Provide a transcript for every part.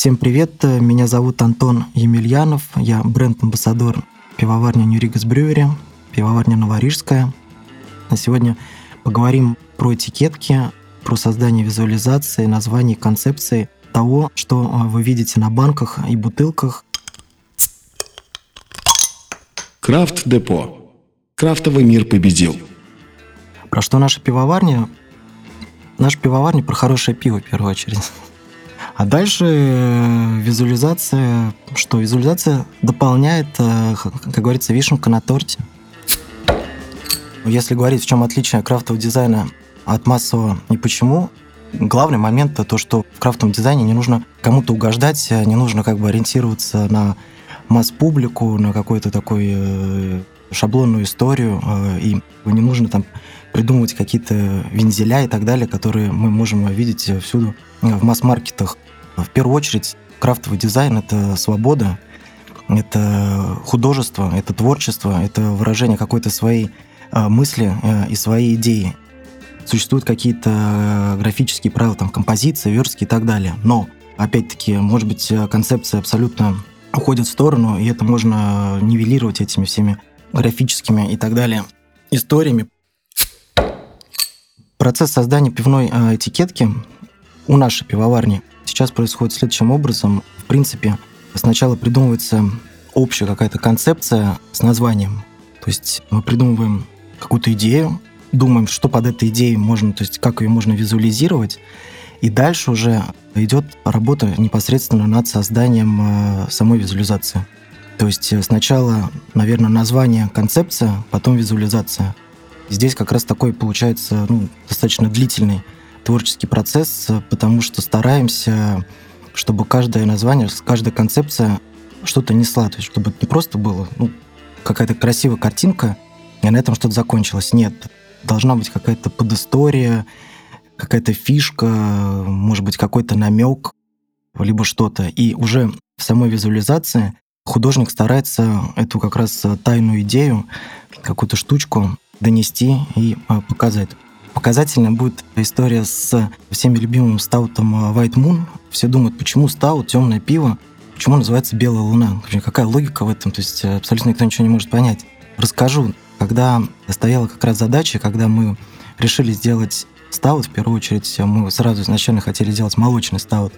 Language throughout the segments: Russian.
Всем привет, меня зовут Антон Емельянов, я бренд-амбассадор пивоварни Нюригас Брюери, пивоварня Новорижская. На сегодня поговорим про этикетки, про создание визуализации, названий, концепции того, что э, вы видите на банках и бутылках. Крафт-депо. Крафтовый мир победил. Про что наша пивоварня? Наша пивоварня про хорошее пиво, в первую очередь. А дальше э, визуализация, что визуализация дополняет, э, как говорится, вишенка на торте. Если говорить, в чем отличие крафтового дизайна от массового и почему, главный момент то, что в крафтовом дизайне не нужно кому-то угождать, э, не нужно как бы ориентироваться на масс-публику, на какую-то такую э, шаблонную историю, э, и не нужно там придумывать какие-то вензеля и так далее, которые мы можем видеть всюду в масс-маркетах. В первую очередь, крафтовый дизайн — это свобода, это художество, это творчество, это выражение какой-то своей мысли и своей идеи существуют какие-то графические правила, там, композиции, верстки и так далее. Но, опять-таки, может быть, концепция абсолютно уходит в сторону, и это можно нивелировать этими всеми графическими и так далее историями. Процесс создания пивной э, этикетки у нашей пивоварни сейчас происходит следующим образом. В принципе, сначала придумывается общая какая-то концепция с названием. То есть мы придумываем какую-то идею, думаем, что под этой идеей можно, то есть как ее можно визуализировать, и дальше уже идет работа непосредственно над созданием э, самой визуализации. То есть э, сначала, наверное, название, концепция, потом визуализация. Здесь как раз такой получается ну, достаточно длительный творческий процесс, потому что стараемся, чтобы каждое название, каждая концепция что-то несла, то есть чтобы не просто было ну, какая-то красивая картинка, и на этом что-то закончилось. Нет, должна быть какая-то подистория, какая-то фишка, может быть, какой-то намек, либо что-то. И уже в самой визуализации художник старается эту как раз тайную идею, какую-то штучку донести и а, показать. Показательная будет история с всеми любимым стаутом White Moon. Все думают, почему стаут, темное пиво, почему называется белая луна. Какая логика в этом? То есть абсолютно никто ничего не может понять. Расскажу. Когда стояла как раз задача, когда мы решили сделать стаут, в первую очередь мы сразу изначально хотели сделать молочный стаут,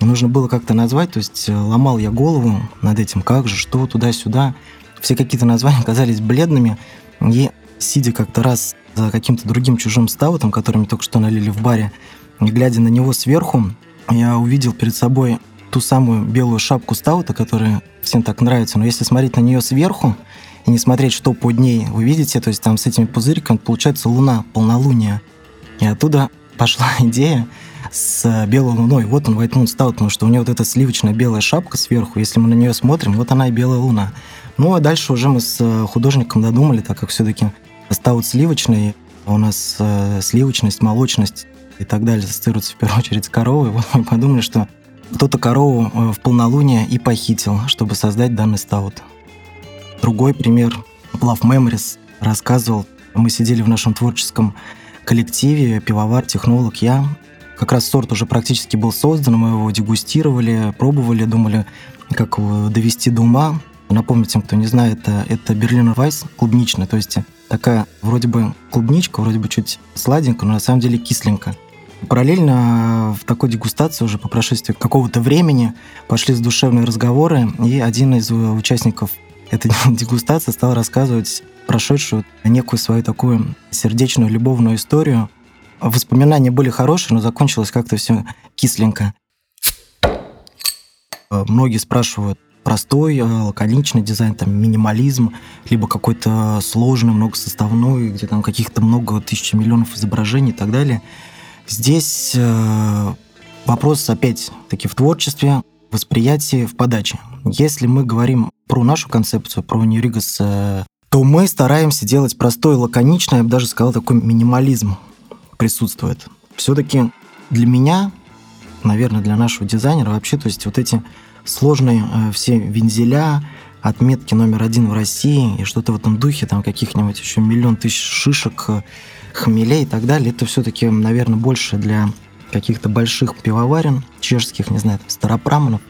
нужно было как-то назвать, то есть э, ломал я голову над этим, как же, что, туда-сюда. Все какие-то названия казались бледными, и сидя как-то раз за каким-то другим чужим стаутом, который мне только что налили в баре, и глядя на него сверху, я увидел перед собой ту самую белую шапку стаута, которая всем так нравится. Но если смотреть на нее сверху, и не смотреть, что под ней вы видите, то есть там с этими пузыриками получается луна, полнолуние. И оттуда пошла идея с белой луной. Вот он, White Moon Stout, потому что у него вот эта сливочная белая шапка сверху. Если мы на нее смотрим, вот она и белая луна. Ну, а дальше уже мы с художником додумали, так как все-таки стаут сливочный, а у нас э, сливочность, молочность и так далее ассоциируется в первую очередь с коровой. Вот мы подумали, что кто-то корову э, в полнолуние и похитил, чтобы создать данный стаут. Другой пример. Love Memories рассказывал. Мы сидели в нашем творческом коллективе, пивовар, технолог, я. Как раз сорт уже практически был создан, мы его дегустировали, пробовали, думали, как его довести до ума. Напомню тем, кто не знает, это, это Берлинер Вайс клубничный, то есть такая вроде бы клубничка, вроде бы чуть сладенькая, но на самом деле кисленькая. Параллельно в такой дегустации уже по прошествии какого-то времени пошли задушевные разговоры, и один из участников эта дегустация стала рассказывать прошедшую некую свою такую сердечную, любовную историю. Воспоминания были хорошие, но закончилось как-то все кисленько. Многие спрашивают, простой, э, лаконичный дизайн, там, минимализм, либо какой-то сложный, многосоставной, где там каких-то много тысяч миллионов изображений и так далее. Здесь э, вопрос опять-таки в творчестве, восприятии, в подаче. Если мы говорим про нашу концепцию, про Ньюригас, э, то мы стараемся делать простой, лаконичный, я бы даже сказал, такой минимализм присутствует. Все-таки для меня, наверное, для нашего дизайнера вообще, то есть вот эти сложные э, все вензеля, отметки номер один в России и что-то в этом духе, там каких-нибудь еще миллион тысяч шишек, э, хмелей и так далее, это все-таки, наверное, больше для каких-то больших пивоварен, чешских, не знаю, там, старопраманов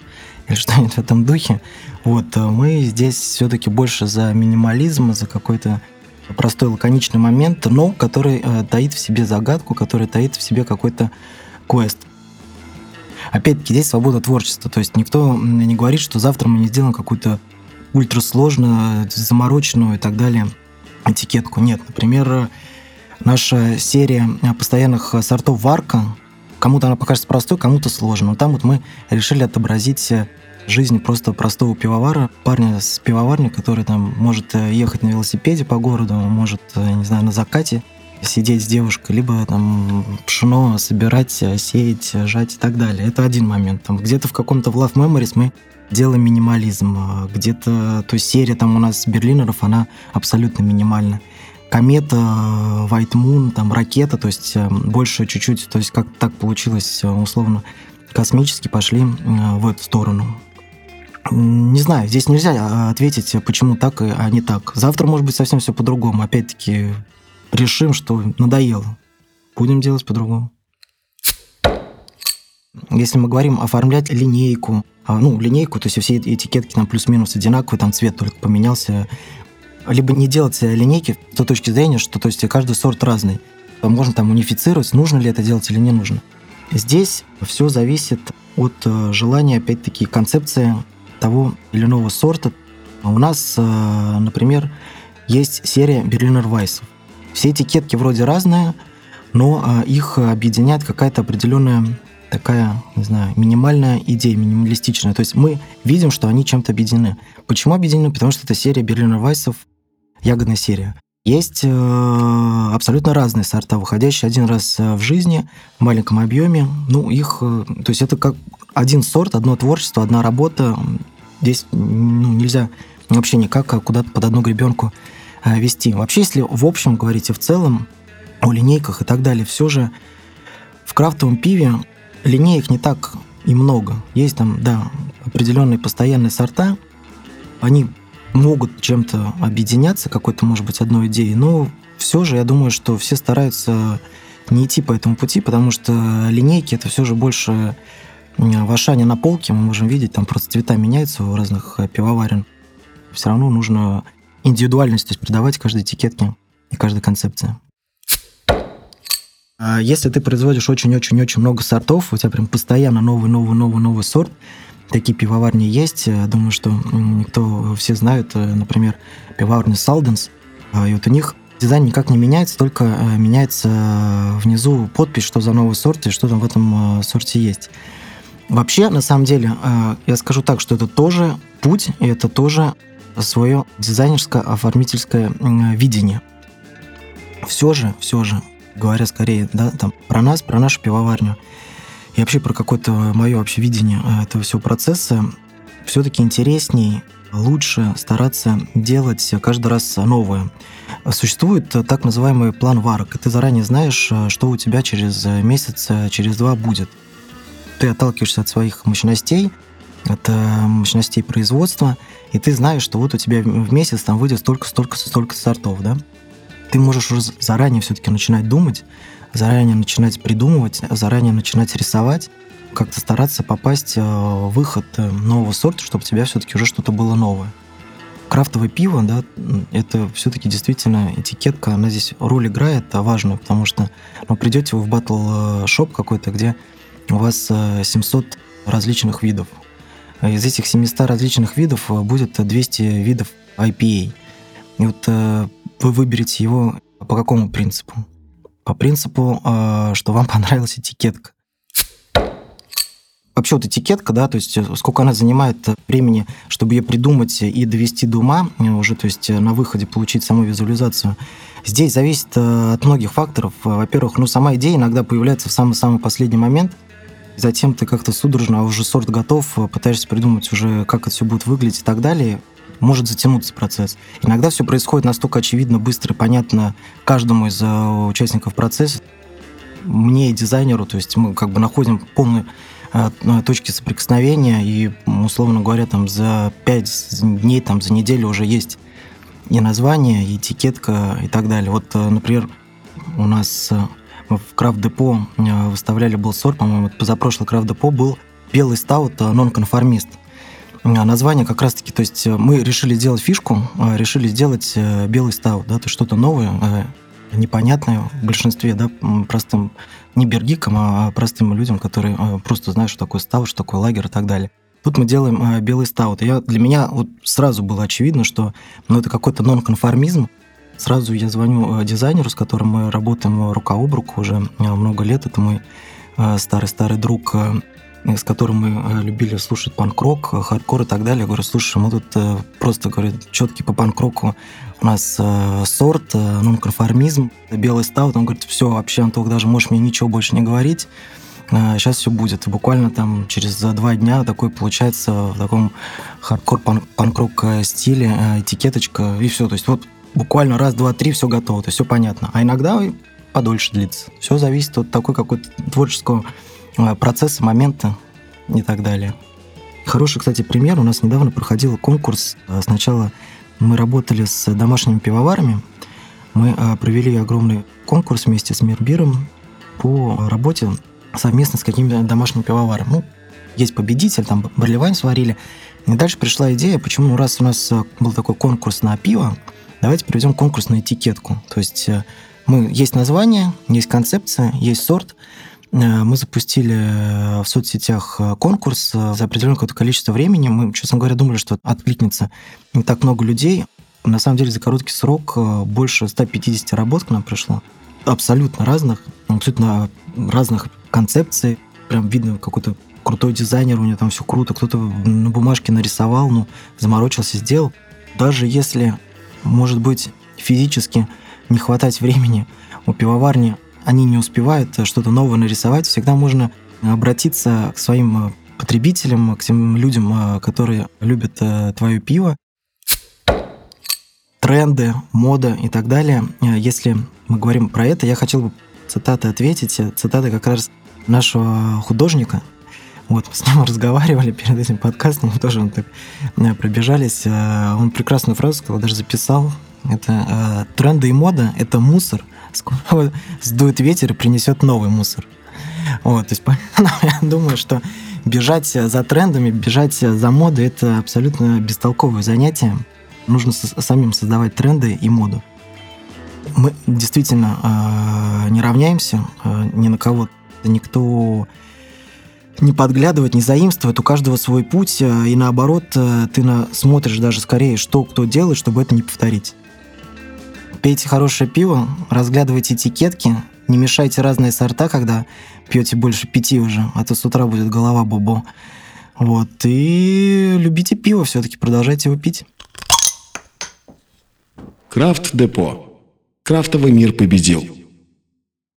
или что-нибудь в этом духе. Вот, мы здесь все-таки больше за минимализм, за какой-то простой лаконичный момент, но который э, таит в себе загадку, который таит в себе какой-то квест. Опять-таки, здесь свобода творчества. То есть никто не говорит, что завтра мы не сделаем какую-то ультрасложную, замороченную и так далее этикетку. Нет, например, наша серия постоянных сортов варка, кому-то она покажется простой, кому-то сложной. Но там вот мы решили отобразить жизнь просто простого пивовара, парня с пивоварни, который там может ехать на велосипеде по городу, может, не знаю, на закате сидеть с девушкой, либо там пшено собирать, сеять, жать и так далее. Это один момент. Там где-то в каком-то в Love Memories мы делаем минимализм. Где-то, то есть серия там у нас берлинеров, она абсолютно минимальна. Комета, White Moon, там ракета, то есть э, больше чуть-чуть, то есть как так получилось э, условно, космически пошли э, в эту сторону. Не знаю, здесь нельзя ответить, почему так, а не так. Завтра может быть совсем все по-другому. Опять-таки, решим, что надоело. Будем делать по-другому. Если мы говорим оформлять линейку, а, ну, линейку, то есть все этикетки там плюс-минус одинаковые, там цвет только поменялся, либо не делать линейки с той точки зрения, что то есть каждый сорт разный. Можно там унифицировать, нужно ли это делать или не нужно. Здесь все зависит от э, желания, опять-таки, концепции того или иного сорта. У нас, э, например, есть серия Берлинер Вайсов. Все этикетки вроде разные, но а, их объединяет какая-то определенная такая, не знаю, минимальная идея, минималистичная. То есть мы видим, что они чем-то объединены. Почему объединены? Потому что это серия Берлинер Вайсов, ягодная серия. Есть э, абсолютно разные сорта, выходящие один раз э, в жизни, в маленьком объеме. Ну, их, э, то есть это как один сорт, одно творчество, одна работа. Здесь ну, нельзя вообще никак куда-то под одну гребенку Э, вести. Вообще, если в общем говорить и в целом о линейках и так далее, все же в крафтовом пиве линеек не так и много. Есть там, да, определенные постоянные сорта, они могут чем-то объединяться, какой-то, может быть, одной идеей, но все же я думаю, что все стараются не идти по этому пути, потому что линейки это все же больше в Ашане на полке, мы можем видеть, там просто цвета меняются у разных э, пивоварен. Все равно нужно индивидуальность, то есть придавать каждой этикетке и каждой концепции. А если ты производишь очень-очень-очень много сортов, у тебя прям постоянно новый, новый, новый, новый сорт, такие пивоварни есть. Думаю, что никто, все знают, э, например, пивоварня Салденс. И вот у них дизайн никак не меняется, только э, меняется внизу подпись, что за новый сорт и что там в этом э, сорте есть. Вообще, на самом деле, я скажу так, что это тоже путь, и это тоже свое дизайнерское оформительское видение. Все же, все же, говоря скорее да, там, про нас, про нашу пивоварню, и вообще про какое-то мое вообще видение э, этого всего процесса, все-таки интересней, лучше стараться делать каждый раз новое. Существует так называемый план варок, и ты заранее знаешь, э, что у тебя через месяц, э, через два будет. Ты отталкиваешься от своих мощностей, от мощностей производства, и ты знаешь, что вот у тебя в месяц там выйдет столько, столько, сортов, да? Ты можешь уже заранее все-таки начинать думать, заранее начинать придумывать, заранее начинать рисовать, как-то стараться попасть э, в выход э, нового сорта, чтобы у тебя все-таки уже что-то было новое. Крафтовое пиво, да, это все-таки действительно этикетка, она здесь роль играет важную, потому что ну, придете вы в батл шоп какой-то, где у вас 700 э, различных видов из этих 700 различных видов э, будет 200 видов IPA. И вот э, вы выберете его по какому принципу? По принципу, что вам понравилась этикетка. Вообще вот этикетка, да, то есть сколько она занимает времени, чтобы ее придумать и довести до ума, уже, то есть на выходе получить саму визуализацию. Здесь зависит от многих факторов. Во-первых, ну, сама идея иногда появляется в самый-самый последний момент – Затем ты как-то судорожно, а уже сорт готов, пытаешься придумать уже, как это все будет выглядеть и так далее. Может затянуться процесс. Иногда все происходит настолько очевидно, быстро, понятно каждому из э, участников процесса. Мне и дизайнеру, то есть мы как бы находим полную э, точки соприкосновения, и, условно говоря, там за пять дней, там за неделю уже есть и название, и этикетка, и так далее. Вот, э, например, у нас В крафт-депо выставляли был сорт, по-моему, позапрошлый крафт-депо был белый стаут нонконформист. Название как раз-таки, то есть мы решили сделать фишку, решили сделать белый стаут, да, то что-то новое, непонятное в большинстве, да, простым, не бергикам, а простым людям, которые просто знают, что такое стаут, что такое лагерь и так далее. Тут мы делаем э, белый стаут. Я, для меня вот сразу было очевидно, что ну, это какой-то нонконформизм. Сразу я звоню э, дизайнеру, с которым мы работаем рука об руку уже э, много лет. Это мой старый-старый друг, с которым мы любили слушать панк-рок, хардкор и так далее. Я говорю, слушай, мы тут просто, говорю, четкий по панк-року. У нас сорт, нонконформизм, белый стаут. Он говорит, все, вообще, Антох, даже можешь мне ничего больше не говорить сейчас все будет. буквально там через два дня такой получается в таком хардкор панк-рок стиле э, этикеточка и все. То есть вот буквально раз, два, три, все готово, то все понятно. А иногда подольше длится. Все зависит от такой какой-то творческого э, процесса, момента и так далее. Хороший, кстати, пример. У нас недавно проходил конкурс. Э, сначала мы работали с домашними пивоварами. Мы провели огромный конкурс вместе с Мирбиром по работе совместно с каким-то домашним пивоваром. Ну, есть победитель, там барливайн сварили. И дальше пришла идея, почему, ну, раз у нас э, был такой конкурс на пиво, давайте проведем конкурс на этикетку. То есть э, мы, есть название, есть концепция, есть сорт. Э, мы запустили в соцсетях конкурс за определенное какое-то количество времени. Мы, честно говоря, думали, что откликнется не так много людей. На самом деле за короткий срок больше 150 работ к нам пришло. Абсолютно разных, абсолютно разных концепции. Прям видно какой-то крутой дизайнер, у него там все круто, кто-то на бумажке нарисовал, ну, заморочился, сделал. Даже если, может быть, физически не хватать времени у пивоварни, они не успевают что-то новое нарисовать, всегда можно обратиться к своим потребителям, к тем людям, которые любят э, твое пиво, тренды, мода и так далее. Если мы говорим про это, я хотел бы цитаты ответить. Цитаты как раз нашего художника. Вот, с ним разговаривали перед этим подкастом, тоже он так э, пробежались. Э, он прекрасную фразу сказал, даже записал. Это э, тренды и мода – это мусор. Скоро сдует ветер и принесет новый мусор. Вот, то есть я думаю, что бежать за трендами, бежать за модой – это абсолютно бестолковое занятие. Нужно самим создавать тренды и моду. Мы действительно не равняемся ни на кого никто не подглядывает, не заимствует, у каждого свой путь, э, и наоборот, э, ты на, смотришь даже скорее, что кто делает, чтобы это не повторить. Пейте хорошее пиво, разглядывайте этикетки, не мешайте разные сорта, когда пьете больше пяти уже, а то с утра будет голова бобо. Вот, и любите пиво все-таки, продолжайте его пить. Крафт Депо. Крафтовый мир победил.